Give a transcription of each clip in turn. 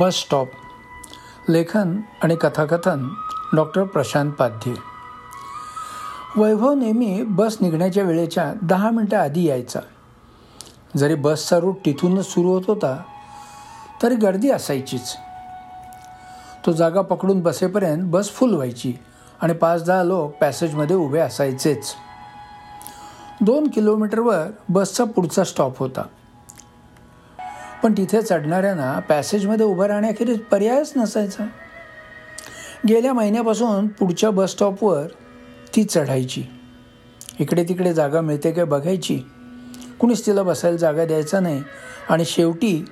Bus stop लेखन आणि कथाकथन डॉक्टर प्रशांत पाध्ये. वैभव नेहमी बस निघण्याच्या वेळेच्या दहा मिनटं आधी यायचा. जरी बसचा रूट तिथूनच सुरू होत होता तरी गर्दी असायचीच. तो जागा पकडून बसेपर्यंत बस फुल व्हायची आणि पाच दहा लोक पॅसेजमध्ये उभे असायचेच. दोन किलोमीटरवर बसचा पुढचा स्टॉप होता. पण तिथे चढणाऱ्यांना पॅसेजमध्ये उभं राहण्याखेरीज पर्यायच नसायचा. गेल्या महिन्यापासून पुढच्या बस स्टॉपवर ती चढायची. इकडे तिकडे जागा मिळते काय बघायची. कुणीच तिला बसायला जागा द्यायचा नाही आणि शेवटी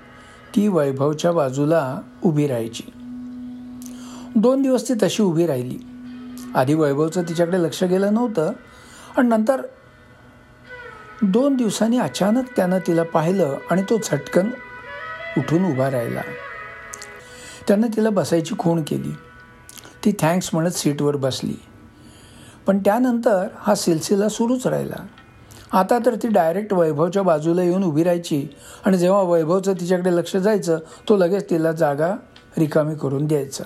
ती वैभवच्या बाजूला उभी राहायची. दोन दिवस ती तशी उभी राहिली. आधी वैभवचं तिच्याकडे लक्ष गेलं नव्हतं आणि नंतर दोन दिवसांनी अचानक त्यानं तिला पाहिलं आणि तो झटकन उठून उभा राहिला. त्यानं तिला बसायची खूण केली. ती थँक्स म्हणत सीटवर बसली. पण त्यानंतर हा सिलसिला सुरूच राहिला. आता तर ती डायरेक्ट वैभवच्या बाजूला येऊन उभी राहायची आणि जेव्हा वैभवचं तिच्याकडे लक्ष जायचं तो लगेच तिला जागा रिकामी करून द्यायचा.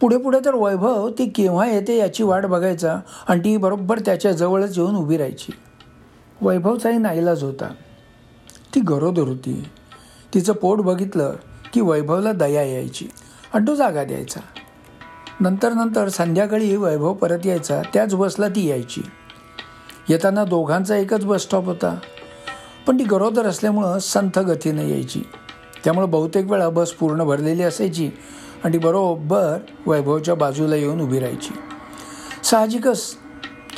पुढे पुढे तर वैभव ती केव्हा येते याची वाट बघायचा आणि ती बरोबर त्याच्या जवळच येऊन उभी राहायची. वैभवचाही नाईलाज होता. ती गरोदर होती. तिचं पोट बघितलं की वैभवला दया यायची. आणि तो जागा द्यायचा. नंतर नंतर संध्याकाळी वैभव परत यायचा त्याच बसला ती यायची. येताना दोघांचा एकच बस स्टॉप होता. पण ती गरोदर असल्यामुळं संथ गतीनं यायची. त्यामुळं बहुतेक वेळा बस पूर्ण भरलेली असायची आणि ती बरोबर वैभवच्या बाजूला येऊन उभी राहायची. साहजिकच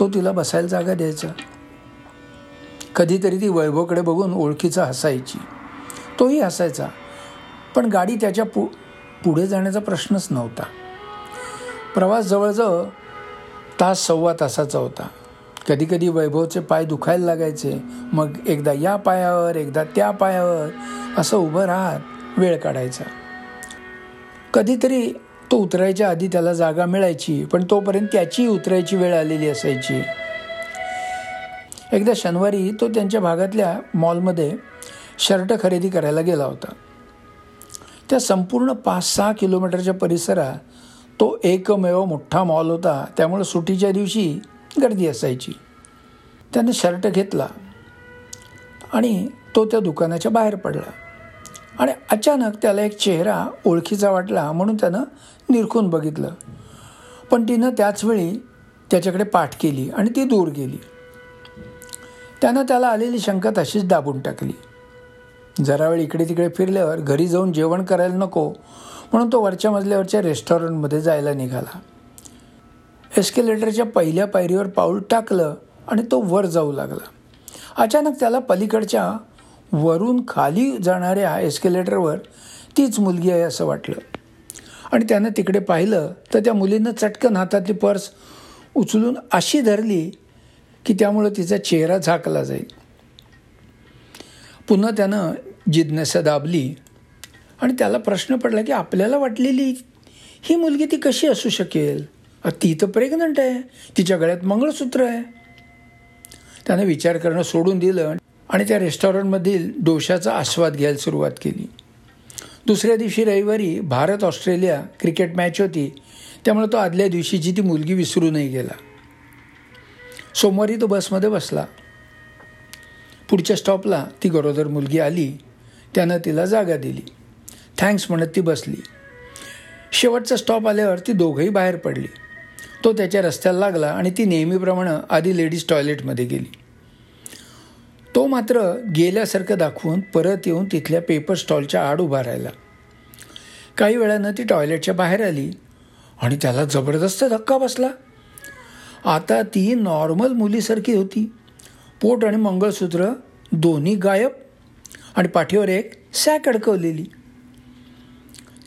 तो तिला बसायला जागा द्यायचा. कधीतरी ती वैभवकडे बघून ओळखीचा हसायची. तोही हसायचा पण गाडी त्याच्या पु पुढे जाण्याचा प्रश्नच नव्हता. प्रवास जवळजवळ तास सव्वा तासाचा होता. कधीकधी वैभवचे पाय दुखायला लागायचे. मग एकदा या पायावर एकदा त्या पायावर असं उभं राहत वेळ काढायचा. कधीतरी तो उतरायच्या आधी त्याला जागा मिळायची पण तोपर्यंत त्याची उतरायची वेळ आलेली असायची. एकदा शनिवारी तो त्यांच्या भागातल्या मॉलमध्ये शर्ट खरेदी करायला गेला होता. त्या संपूर्ण पाच सहा किलोमीटरच्या परिसरात तो एकमेव मोठा मॉल होता. त्यामुळे सुट्टीच्या दिवशी गर्दी असायची. त्यानं शर्ट घेतला आणि तो त्या दुकानाच्या बाहेर पडला. आणि अचानक त्याला एक चेहरा ओळखीचा वाटला म्हणून त्यानं निरखून बघितलं. पण तिनं त्याचवेळी त्याच्याकडे पाठ केली आणि ती दूर गेली. त्यानं त्याला आलेली शंका तशीच दाबून टाकली. जरा वेळ इकडे तिकडे फिरल्यावर घरी जाऊन जेवण करायला नको. म्हणून तो वरच्या मजल्यावरच्या रेस्टॉरंटमध्ये जायला निघाला. एस्केलेटरच्या पहिल्या पायरीवर पाऊल टाकलं आणि तो वर जाऊ लागला. अचानक त्याला पलीकडच्या वरून खाली जाणाऱ्या एस्केलेटरवर तीच मुलगी आहे असं वाटलं. आणि त्यानं तिकडे पाहिलं तर त्या मुलीनं चटकन हातातली पर्स उचलून अशी धरली की त्यामुळं तिचा चेहरा झाकला जाईल. पुन्हा त्यानं जिज्ञासा दाबली आणि त्याला प्रश्न पडला की आपल्याला वाटलेली ही मुलगी ती कशी असू शकेल? ती तर प्रेग्नंट आहे. तिच्या गळ्यात मंगळसूत्र आहे. त्यानं विचार करणं सोडून दिलं आणि त्या रेस्टॉरंटमधील डोशाचा आस्वाद घ्यायला सुरुवात केली. दुसऱ्या दिवशी रविवारी भारत ऑस्ट्रेलिया क्रिकेट मॅच होती. त्यामुळे तो आदल्या दिवशीची ती मुलगी विसरूनही गेला. सोमवारी तो बसमध्ये बसला. पुढच्या स्टॉपला ती गरोदर मुलगी आली. त्यानं तिला जागा दिली. थँक्स म्हणत ती बसली. शेवटचा स्टॉप आल्यावर ती दोघंही बाहेर पडली. तो त्याच्या रस्त्याला लागला आणि ती नेहमीप्रमाणे आधी लेडीज टॉयलेटमध्ये गेली. तो मात्र गेल्यासारखं दाखवून परत येऊन तिथल्या पेपर स्टॉलच्या आड उभा राहिला. काही वेळानं ती टॉयलेटच्या बाहेर आली आणि त्याला जबरदस्त धक्का बसला. आता ती नॉर्मल मुलीसारखी होती. पोट आणि मंगळसूत्र दोन्ही गायब आणि पाठीवर एक सॅक अडकवलेली.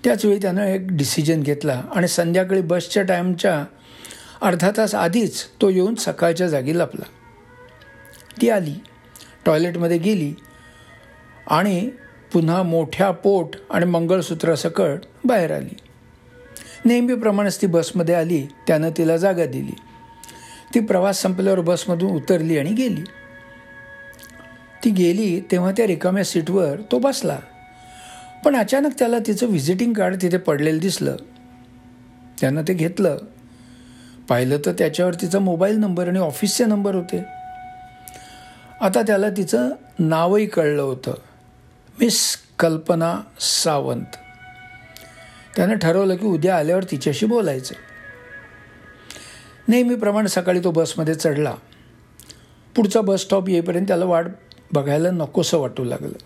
त्याचवेळी त्यानं एक डिसिजन घेतला आणि संध्याकाळी बसच्या टाईमच्या अर्धा तास आधीच तो येऊन सकाळच्या जागी लपला. ती आली टॉयलेटमध्ये गेली आणि पुन्हा मोठ्या पोट आणि मंगळसूत्रासकट बाहेर आली. नेहमीप्रमाणेच ती बसमध्ये आली त्यानं तिला जागा दिली. ती प्रवास संपल्यावर बसमधून उतरली आणि गेली. ती गेली तेव्हा त्या रिकाम्या सीटवर तो बसला. पण अचानक त्याला तिचं व्हिजिटिंग कार्ड तिथे पडलेलं दिसलं. त्यानं ते घेतलं. पाहिलं तर त्याच्यावर तिचा मोबाईल नंबर आणि ऑफिसचे नंबर होते. आता त्याला तिचं नावही कळलं होतं. मिस कल्पना सावंत. त्यानं ठरवलं की उद्या आल्यावर तिच्याशी बोलायचं. नेहमीप्रमाणे सकाळी तो बसमध्ये चढला. पुढचा बस स्टॉप येईपर्यंत त्याला वाट बघायला नकोसं वाटू लागलं.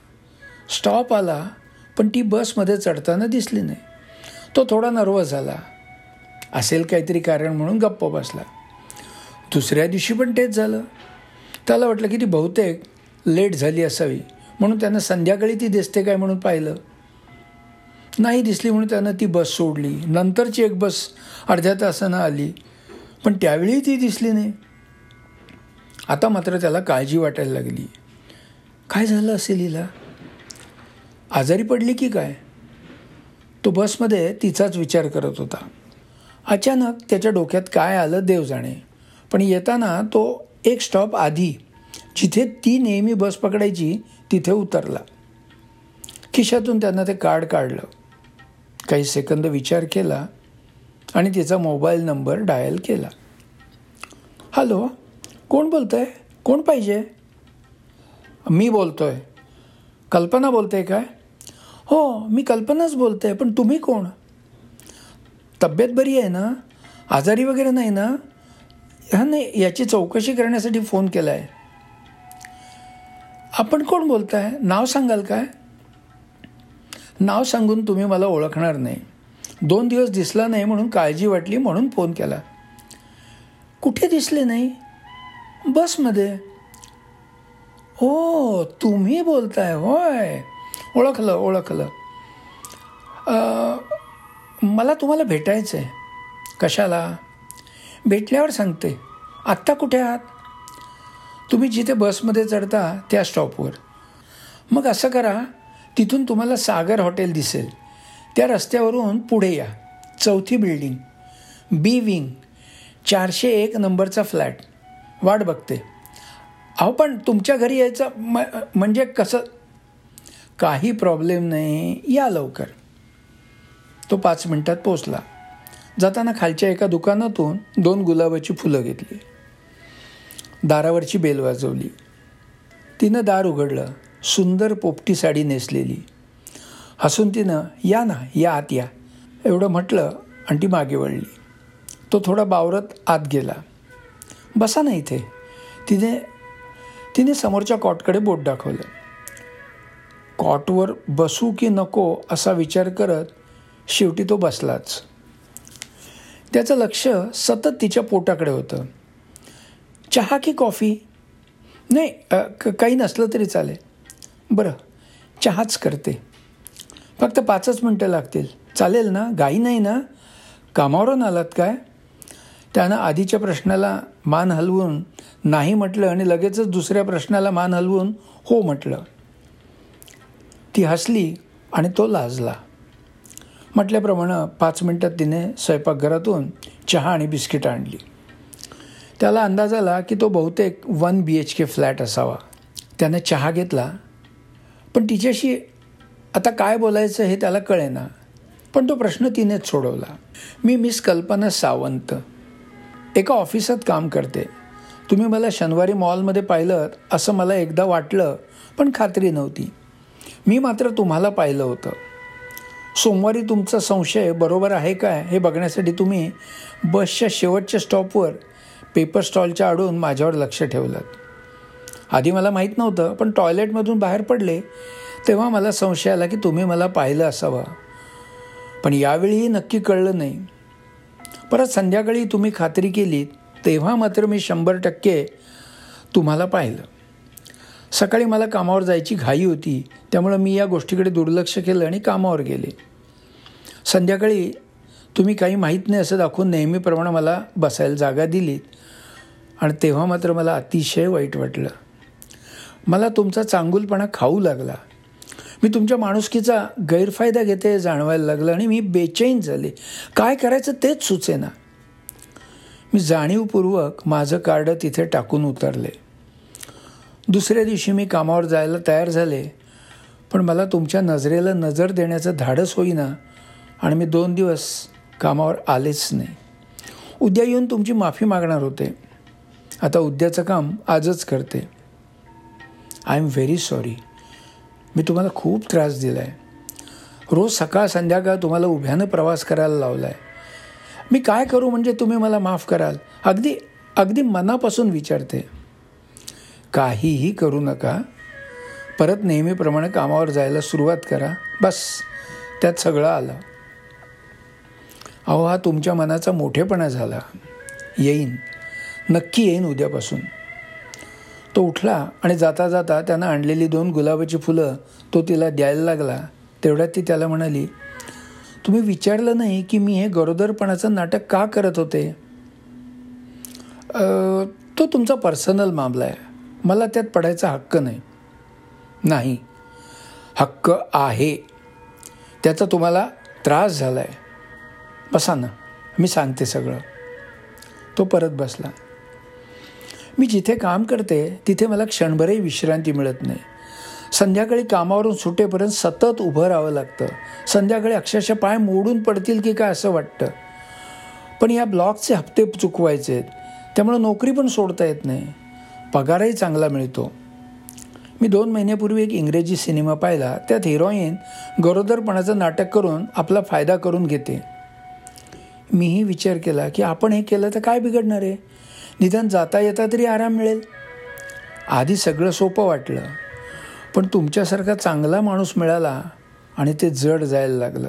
स्टॉप आला पण ती बसमध्ये चढताना दिसली नाही. तो थोडा नर्वस झाला. असेल काहीतरी कारण म्हणून गप्प बसला. दुसऱ्या दिवशी पण तेच झालं. त्याला वाटलं की ती बहुतेक लेट झाली असावी म्हणून त्यानं संध्याकाळी ती दिसते काय म्हणून पाहिलं. नाही दिसली म्हणून त्यानं ती बस सोडली. नंतरची एक बस अर्ध्या तासानं आली पण त्यावेळी ती दिसली नाही. आता मात्र त्याला काळजी वाटायला लागली. काय झालं असेल हिला आजारी पडली की काय? तो बसमध्ये तिचाच विचार करत होता. अचानक त्याच्या डोक्यात काय आलं देव जाणे. पण येताना तो एक स्टॉप आधी जिथे ती नेहमी बस पकडायची तिथे उतरला. खिशातून त्यांना ते कार्ड काढलं. काही सेकंद विचार केला आणि तिचा मोबाईल नंबर डायल केला. हॅलो कोण बोलतं आहे कोण पाहिजे? मी बोलतो आहे कल्पना बोलते काय? हो मी कल्पनाच बोलते आहे पण तुम्ही कोण? तब्येत बरी आहे ना? आजारी वगैरे नाही ना? हा नाही याची चौकशी करण्यासाठी फोन केला आहे आपण कोण बोलताय? नाव सांगाल काय? नाव सांगून तुम्ही मला ओळखणार नाही. दोन दिवस दिसला नाही म्हणून काळजी वाटली म्हणून फोन केला. कुठे दिसले नाही? बसमध्ये. हो तुम्ही बोलताय होय. ओळखलं ओळखलं. मला तुम्हाला भेटायचं आहे कशाला? भेटल्यावर सांगते. आत्ता कुठे आहात? तुम्ही जिथे बसमध्ये चढता त्या स्टॉपवर. मग असं करा तिथून तुम्हाला सागर हॉटेल दिसेल. त्या रस्त्यावरून पुढे या. चौथी बिल्डिंग. बी विंग. चारशे एक नंबरचा फ्लॅट. वाट बघते. अहो पण तुमच्या घरी यायचं म म्हणजे कसं? काही प्रॉब्लेम नाही. या लवकर. तो पाच मिनटात पोचला जाताना खालच्या एका दुकानातून दोन गुलाबाची फुलं घेतली. दारावरची बेल वाजवली. तिनं दार उघडलं. सुंदर पोपटी साडी नेसलेली. हसून तिनं या ना या आत या. एवढं म्हटलं आणि ती मागे वळली. तो थोडा बावरत आत गेला. बसा ना इथे. तिने तिने समोरच्या कॉटकडे बोट दाखवलं. कॉटवर बसू की नको असा विचार करत शेवटी तो बसलाच. त्याचं लक्ष सतत तिच्या पोटाकडे होतं. चहा की कॉफी? नाही काही नसलं तरी चालेल. बरं चहाच करते. फक्त पाचच मिनटं लागतील. चालेल ना? गाई नाही ना? कामावरून आलात काय? त्यानं आधीच्या प्रश्नाला मान हलवून नाही म्हटलं आणि लगेचच दुसऱ्या प्रश्नाला मान हलवून हो म्हटलं. ती हसली आणि तो लाजला. म्हटल्याप्रमाणे पाच मिनटात तिने स्वयंपाकघरातून चहा आणि बिस्किट आणली. त्याला अंदाज आला की तो बहुतेक one B H K flat असावा. त्याने चहा घेतला. पण तिच्याशी आता काय बोलायचं हे त्याला कळेना. पण तो प्रश्न तिनेच सोडवला. मी मिस कल्पना सावंत. एका ऑफिसात काम करते. तुम्ही मला शनिवारी मॉलमध्ये पाहिलं असं मला एकदा वाटलं पण खात्री नव्हती. मी मात्र तुम्हाला पाहिलं होतं. सोमवारी तुमचा संशय बरोबर आहे काय हे बघण्यासाठी तुम्ही बसच्या शेवटच्या स्टॉपवर पेपर स्टॉलच्या आडून माझ्यावर लक्ष ठेवलं. आधी मला माहीत नव्हतं पण टॉयलेटमधून बाहेर पडले तेव्हा मला संशय आला की तुम्ही मला पाहिलं असावं. पण यावेळीही नक्की कळलं नाही. परत संध्याकाळी तुम्ही खात्री केलीत तेव्हा मात्र मी शंभर टक्के तुम्हाला पाहिलं. सकाळी मला कामावर जायची घाई होती त्यामुळं मी या गोष्टीकडे दुर्लक्ष केलं आणि कामावर गेले. संध्याकाळी तुम्ही काही माहीत नाही असं दाखवून नेहमीप्रमाणे मला बसायला जागा दिलीत आणि तेव्हा मात्र मला अतिशय वाईट वाटलं. मला तुमचा चांगुलपणा खाऊ लागला. मी तुमच्या माणुसकीचा गैरफायदा घेते जाणवायला लागलं आणि मी बेचैन झाले. काय करायचं तेच सुचेना. मी जाणीवपूर्वक माझं कार्ड तिथे टाकून उतरले. दुसऱ्या दिवशी मी कामावर जायला तयार झाले पण मला तुमच्या नजरेला नजर देण्याचं धाडस होईना आणि मी दोन दिवस कामावर आलेच नाही. उद्या येऊन तुमची माफी मागणार होते. आता उद्याचं काम आजच करते. आय एम व्हेरी सॉरी मी तुम्हाला खूप त्रास दिला आहे रोज सकाळ संध्याकाळ तुम्हाला उभ्यानं प्रवास करायला लावला आहे मी काय करू म्हणजे तुम्ही मला माफ कराल? अगदी अगदी मनापासून विचारते. काहीही करू नका. परत नेहमीप्रमाणे कामावर जायला सुरुवात करा. बस त्यात सगळं आलं. अहो हा तुमच्या मनाचा मोठेपणा झाला. येईन. नक्की येईन उद्यापासून. तो उठला आणि जाता जाता त्यानं आणलेली दोन गुलाबाची फुलं तो तिला द्यायला लागला. तेवढ्यात ती त्याला म्हणाली तुम्ही विचारलं नाही की मी हे गरोदरपणाचं नाटक का करत होते? तो तुमचा पर्सनल मामला आहे मला त्यात पडायचा हक्क नाही. नाही. हक्क आहे. त्याचा तुम्हाला त्रास झाला आहे बसा ना. मी सांगते सगळं. तो परत बसला. मी जिथे काम करते तिथे मला क्षणभरही विश्रांती मिळत नाही. संध्याकाळी कामावरून सुटेपर्यंत सतत उभं राहावं लागतं. संध्याकाळी अक्षरशः पाय मोडून पडतील की काय असं वाटतं. पण या ब्लॉगचे हप्ते चुकवायचे आहेत. त्यामुळं नोकरी पण सोडता येत नाही. पगारही चांगला मिळतो. मी दोन महिन्यापूर्वी एक इंग्रजी सिनेमा पाहिला. त्यात हिरोईन गरोदरपणाचं नाटक करून आपला फायदा करून घेते. मीही विचार केला की आपण हे केलं तर काय बिघडणार आहे? निदान जाता येता तरी आराम मिळेल. आधी सगळं सोपं वाटलं पण तुमच्यासारखा चांगला माणूस मिळाला आणि ते जड जायला लागलं.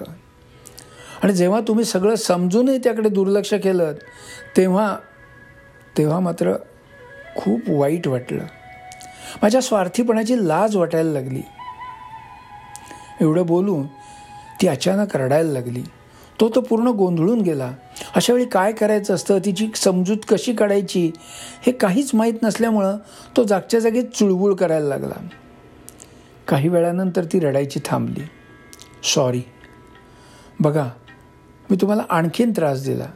आणि जेव्हा तुम्ही सगळं समजूनही त्याकडे दुर्लक्ष केलं तेव्हा तेव्हा मात्र खूप वाईट वाटलं. माझ्या स्वार्थीपणाची लाज वाटायला लागली. एवढं बोलून ती अचानक रडायला लागली. तो तर पूर्ण गोंधळून गेला. अशा वेळी काय करायचं असतं? तिची समजूत कशी काढायची? हे काहीच माहीत नसल्यामुळं तो जागच्या जागी चुळबुळ करायला लागला. काही वेळानंतर ती रडायची थांबली. सॉरी बघा मी तुम्हाला आणखीन त्रास दिला.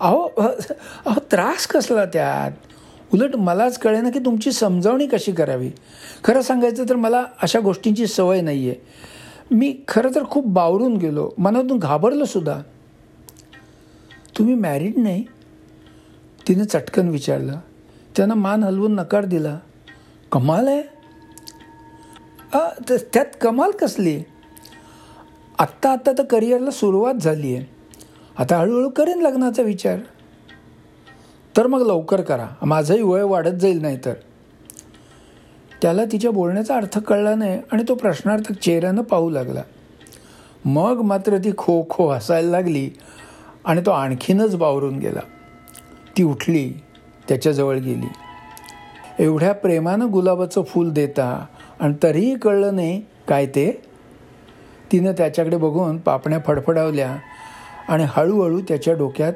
अहो अहो त्रास कसला त्यात? उलट मलाच कळे ना की तुमची समजावणी कशी करावी. खरं सांगायचं तर मला अशा गोष्टींची सवय नाही आहे मी खरं तर खूप बावरून गेलो. मनातून घाबरलो सुद्धा. तुम्ही मॅरिड नाही. तिने चटकन विचारलं. त्यानं मान हलवून नकार दिला. कमाल आहे. त्यात कमाल कसली? आत्ता आत्ता तर करिअरला सुरुवात झाली आहे आता हळूहळू करेन लग्नाचा विचार. तर मग लवकर करा. माझंही वय वाढत जाईल नाही तर त्याला तिच्या बोलण्याचा अर्थ कळला नाही आणि तो प्रश्नार्थक चेहऱ्यानं पाहू लागला. मग मात्र ती खो खो हसायला लागली. आणि तो आणखीनच बावरून गेला. ती उठली त्याच्याजवळ गेली. एवढ्या प्रेमानं गुलाबाचं फूल देता आणि तरीही कळलं नाही काय ते? तिनं त्याच्याकडे बघून पापण्या फडफडावल्या आणि हळूहळू त्याच्या डोक्यात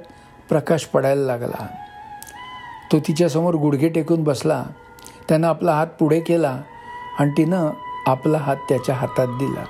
प्रकाश पडायला लागला. तो तिच्यासमोर गुडघे टेकून बसला. त्यानं आपला हात पुढे केला आणि तिनं आपला हात त्याच्या हातात दिला.